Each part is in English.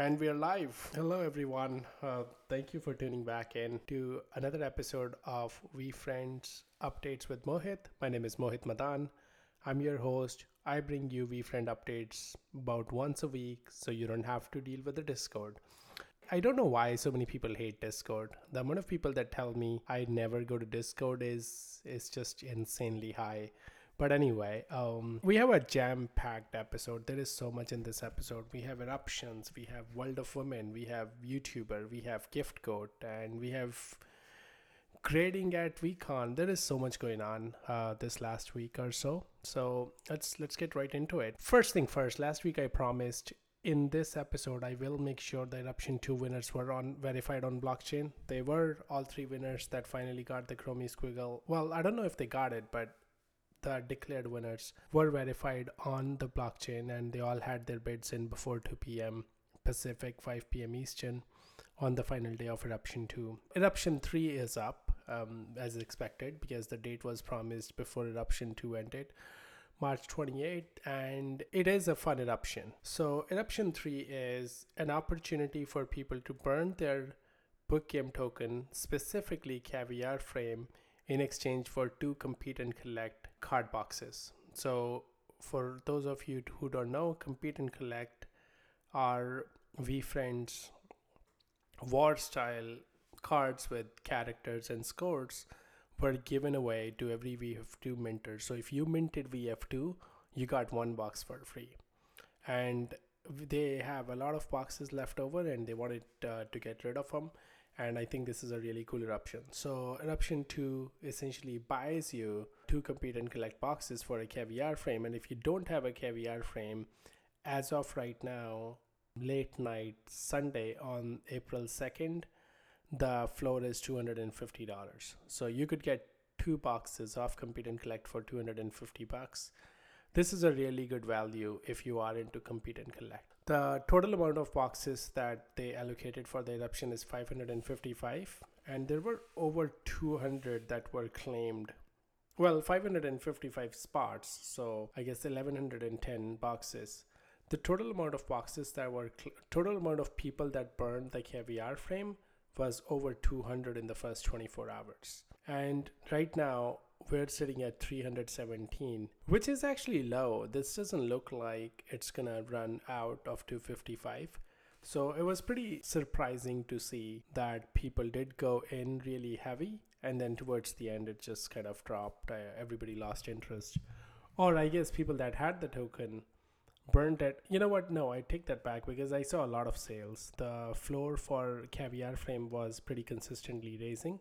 And we are live. Hello, everyone. Uh, thank you for tuning back in to another episode of VeeFriends Updates with Mohit. My name is Mohit Madaan. I'm your host. I bring you VeeFriend updates about once a week so you don't have to deal with the Discord. I don't know why so many people hate Discord. The amount of people that tell me I never go to Discord is is just insanely high. But anyway, um, we have a jam packed episode. There is so much in this episode. We have eruptions, we have World of Women, we have YouTuber, we have gift goat, and we have grading at VeeCon. There is so much going on uh, this last week or so. So let's let's get right into it. First thing first. Last week I promised in this episode I will make sure the eruption two winners were on verified on blockchain. They were all three winners that finally got the Chromie Squiggle. Well, I don't know if they got it, but the declared winners were verified on the blockchain and they all had their bids in before 2 p.m. Pacific, 5 p.m. Eastern on the final day of Eruption 2. Eruption 3 is up um, as expected because the date was promised before Eruption 2 ended. March 28 and it is a fun eruption. So eruption 3 is an opportunity for people to burn their book game token, specifically caviar frame in exchange for two compete and collect card boxes. So, for those of you who don't know, compete and collect are VeeFriends war style cards with characters and scores were given away to every VF2 minter. So, if you minted VF2, you got one box for free. And they have a lot of boxes left over and they wanted uh, to get rid of them and I think this is a really cool eruption. So eruption 2 essentially buys you to compete and collect boxes for a caviar frame and if you don't have a caviar frame as of right now late night Sunday on April 2nd the floor is $250. So you could get two boxes of compete and collect for 250 bucks. This is a really good value if you are into compete and collect. The total amount of boxes that they allocated for the eruption is 555, and there were over 200 that were claimed. Well, 555 spots, so I guess 1110 boxes. The total amount of boxes that were cl- total amount of people that burned the caviar frame was over 200 in the first 24 hours. And right now, we're sitting at 317, which is actually low. This doesn't look like it's gonna run out of 255. So it was pretty surprising to see that people did go in really heavy, and then towards the end, it just kind of dropped. Uh, everybody lost interest. Or I guess people that had the token burned it. You know what? No, I take that back because I saw a lot of sales. The floor for Caviar Frame was pretty consistently raising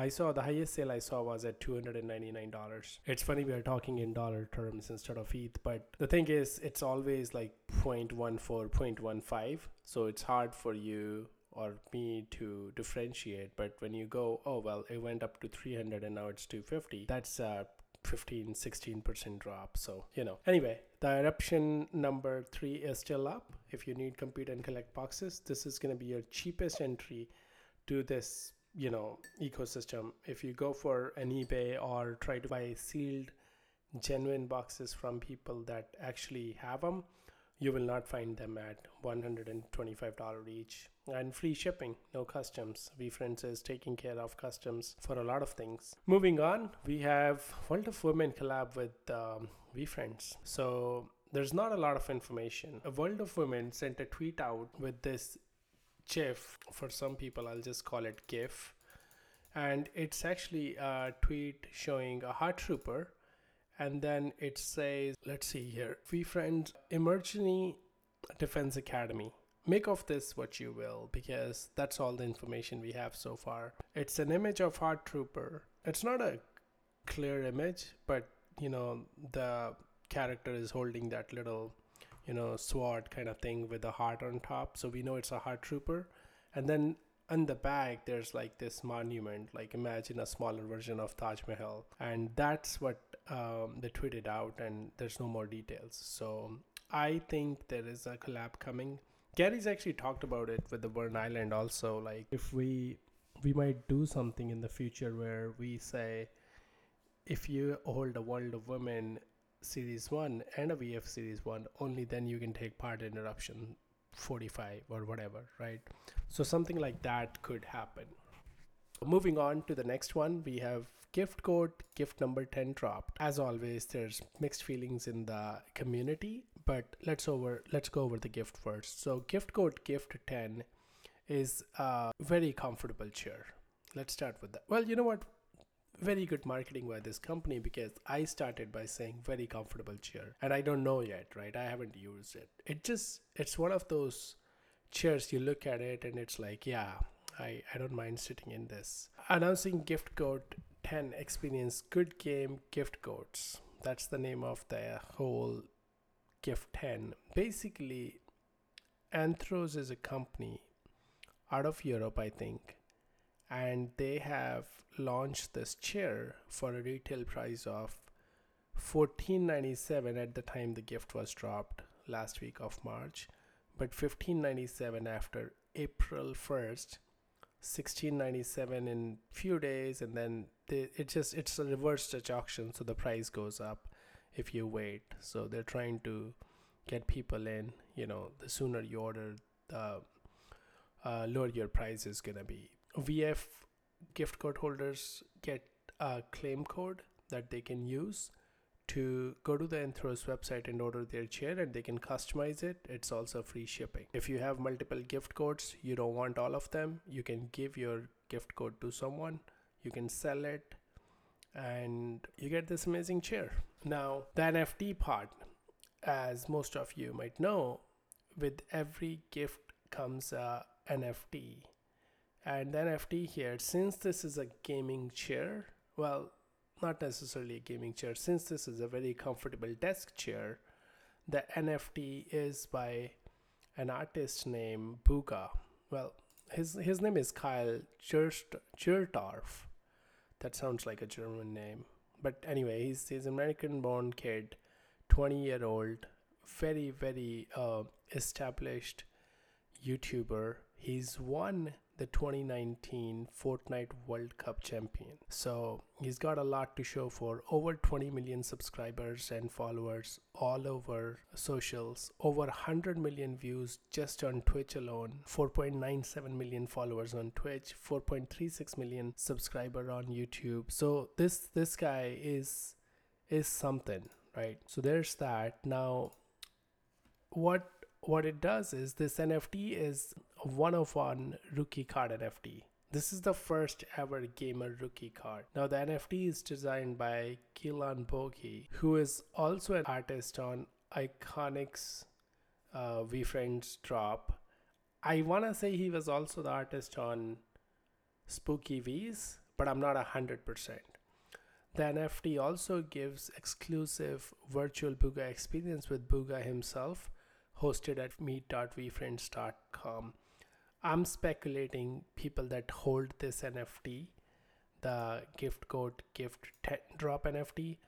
I saw the highest sale I saw was at $299. It's funny we are talking in dollar terms instead of ETH, but the thing is, it's always like 0.14, 0.15. So it's hard for you or me to differentiate. But when you go, oh, well, it went up to 300 and now it's 250, that's a 15 16% drop. So, you know, anyway, the eruption number three is still up. If you need compete and collect boxes, this is going to be your cheapest entry to this you know ecosystem. If you go for an ebay or try to buy sealed genuine boxes from people that actually have them you will not find them at $125 each. And free shipping no customs. VeeFriends is taking care of customs for a lot of things. Moving on we have world of women collab with um, VeeFriends so there's not a lot of information. A world of women sent a tweet out with this GIF. For some people, I'll just call it GIF. And it's actually a tweet showing a heart trooper. And then it says, let's see here, VeeFriends, Emergency Defense Academy. Make of this what you will, because that's all the information we have so far. It's an image of Heart Trooper. It's not a clear image, but you know, the character is holding that little you know, sword kind of thing with a heart on top. So we know it's a heart trooper. And then on the back, there's like this monument, like imagine a smaller version of Taj Mahal. And that's what um, they tweeted out, and there's no more details. So I think there is a collab coming. Gary's actually talked about it with the Burn Island also. Like if we we might do something in the future where we say if you hold a world of women series 1 and a vf series 1 only then you can take part in eruption 45 or whatever, right? So something like that could happen. Moving on to the next one, we have gift goat gift number 10 dropped. As always, there's mixed feelings in the community, but let's over let's go over the gift first. So gift goat gift 10 is a very comfortable chair. Let's start with that. Well, you know what? Very good marketing by this company because I started by saying very comfortable chair and I don't know yet, right? I haven't used it. It just it's one of those chairs you look at it and it's like, yeah, I, I don't mind sitting in this. Announcing gift goat 10 experience good game gift goats. That's the name of the whole gift 10. Basically, Anthros is a company out of Europe, I think, and they have launched this chair for a retail price of 1497 at the time the gift was dropped last week of March, but 1597 after April 1st 1697 in few days and then they, it just it's a reverse Dutch auction so the price goes up if you wait. So they're trying to get people in you know the sooner you order the uh, lower your price is gonna be vf gift card holders get a claim code that they can use to go to the Anthros website and order their chair and they can customize it. It's also free shipping. If you have multiple gift codes, you don't want all of them, you can give your gift code to someone, you can sell it, and you get this amazing chair. Now, the NFT part, as most of you might know, with every gift comes a NFT. And then NFT here, since this is a gaming chair, well, not necessarily a gaming chair. Since this is a very comfortable desk chair, the NFT is by an artist named Bugha. Well, his his name is Kyle Giersdorf. That sounds like a German name. But anyway, he's he's an American-born kid, 20 year old, very very uh, established YouTuber. He's won the 2019 Fortnite World Cup champion. So he's got a lot to show for over 20 million subscribers and followers all over socials, over 100 million views just on Twitch alone, 4.97 million followers on Twitch, 4.36 million subscriber on YouTube. So this this guy is is something, right? So there's that. Now what what it does is this NFT is one of one rookie card NFT. This is the first ever gamer rookie card. Now the NFT is designed by Keelan Bogi, who is also an artist on Iconics uh, VeeFriends drop. I wanna say he was also the artist on Spooky V's, but I'm not a hundred percent. The NFT also gives exclusive virtual Bugha experience with Bugha himself hosted at meet.veefriends.com. I'm speculating people that hold this NFT, the gift goat gift drop NFT,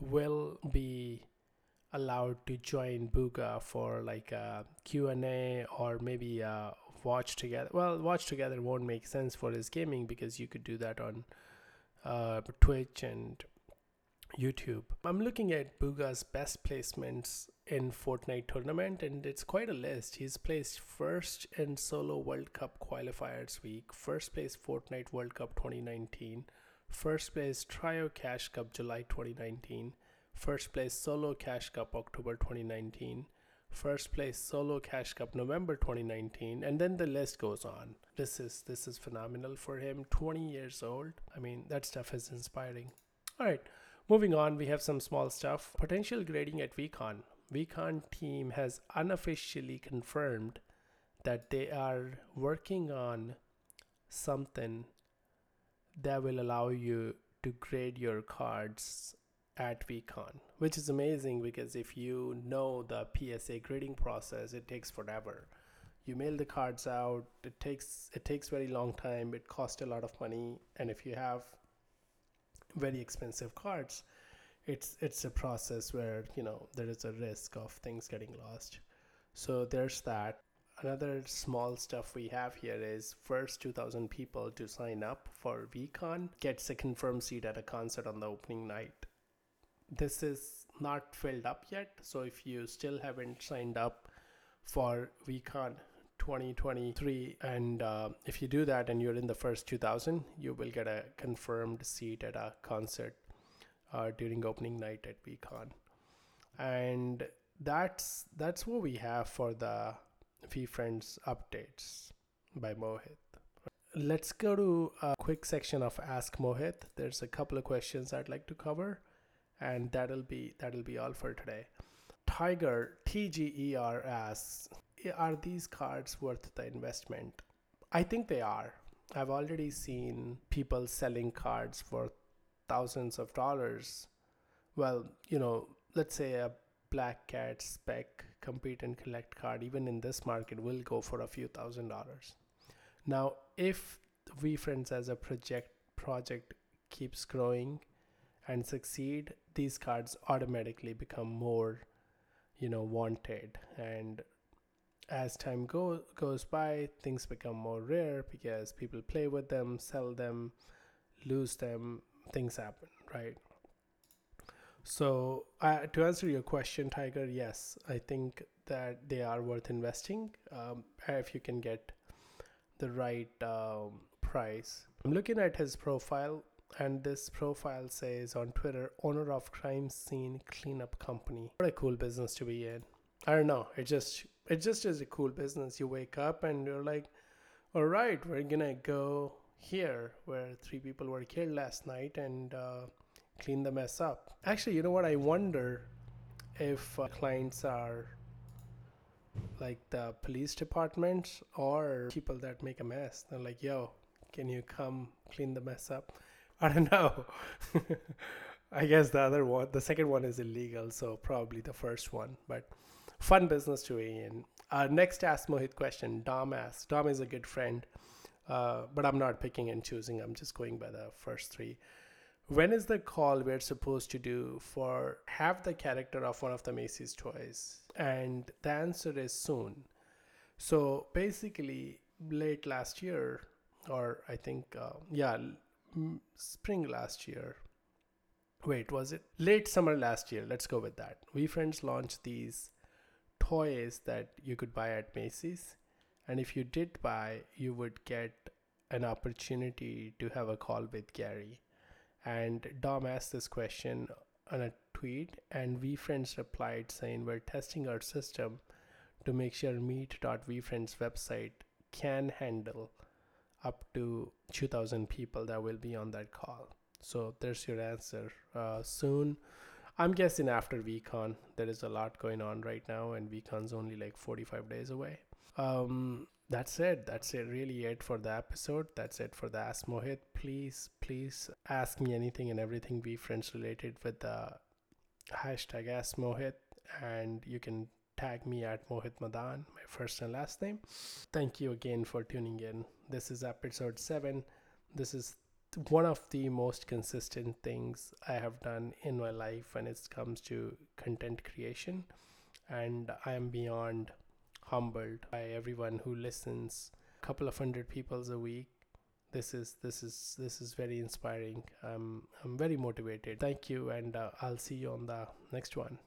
will be allowed to join Bugha for like a Q&A or maybe a watch together. Well, watch together won't make sense for his gaming because you could do that on uh, Twitch and YouTube. I'm looking at Bugha's best placements in Fortnite tournament and it's quite a list. He's placed first in solo World Cup qualifiers week, first place Fortnite World Cup 2019, first place Trio Cash Cup July 2019, first place solo Cash Cup October 2019, first place solo Cash Cup November 2019 and then the list goes on. This is this is phenomenal for him. 20 years old. I mean, that stuff is inspiring. All right. Moving on, we have some small stuff. Potential grading at VeeCon. VeeCon team has unofficially confirmed that they are working on something that will allow you to grade your cards at VeeCon, which is amazing because if you know the PSA grading process, it takes forever. You mail the cards out, it takes it takes very long time, it costs a lot of money, and if you have very expensive cards it's it's a process where you know there is a risk of things getting lost so there's that another small stuff we have here is first 2000 people to sign up for VeeCon gets a confirmed seat at a concert on the opening night this is not filled up yet so if you still haven't signed up for VeeCon 2023. And uh, if you do that and you're in the first 2000, you will get a confirmed seat at a concert uh, during opening night at VeeCon. And that's that's what we have for the VeeFriends updates by Mohit. Let's go to a quick section of Ask Mohit. There's a couple of questions I'd like to cover, and that'll be that'll be all for today. Tiger TGER asks, are these cards worth the investment? I think they are. I've already seen people selling cards for thousands of dollars. Well, you know, let's say a black cat spec compete and collect card, even in this market, will go for a few thousand dollars. Now, if VeeFriends as a project project keeps growing and succeed, these cards automatically become more, you know, wanted and as time go, goes by, things become more rare because people play with them, sell them, lose them, things happen, right? So, uh, to answer your question, Tiger, yes, I think that they are worth investing um, if you can get the right um, price. I'm looking at his profile, and this profile says on Twitter, owner of crime scene cleanup company. What a cool business to be in. I don't know. It just it just is a cool business. You wake up and you're like, all right, we're gonna go here where three people were killed last night and uh, clean the mess up. Actually, you know what? I wonder if uh, clients are like the police departments or people that make a mess. They're like, yo, can you come clean the mess up? I don't know. I guess the other one, the second one is illegal, so probably the first one. But fun business to be in. Uh, next Ask Mohit question. Dom asks. Dom is a good friend, uh, but I'm not picking and choosing. I'm just going by the first three. When is the call we're supposed to do for have the character of one of the Macy's toys? And the answer is soon. So basically, late last year, or I think, uh, yeah, spring last year. Wait, was it late summer last year? Let's go with that. VeeFriends launched these toys that you could buy at Macy's. And if you did buy, you would get an opportunity to have a call with Gary. And Dom asked this question on a tweet, and VeeFriends replied saying, We're testing our system to make sure Meet.VeeFriends website can handle up to 2000 people that will be on that call. So there's your answer. Uh, soon I'm guessing after VeeCon, there is a lot going on right now, and VeeCon's only like 45 days away. Um, that's it. That's it. Really, it for the episode. That's it for the Ask Mohit. Please, please ask me anything and everything VeeFriends related with the hashtag Ask Mohit, and you can tag me at Mohit Madaan, my first and last name. Thank you again for tuning in. This is episode seven. This is one of the most consistent things I have done in my life when it comes to content creation. And I am beyond humbled by everyone who listens. A couple of hundred people a week. This is this is this is very inspiring. I'm I'm very motivated. Thank you, and uh, I'll see you on the next one.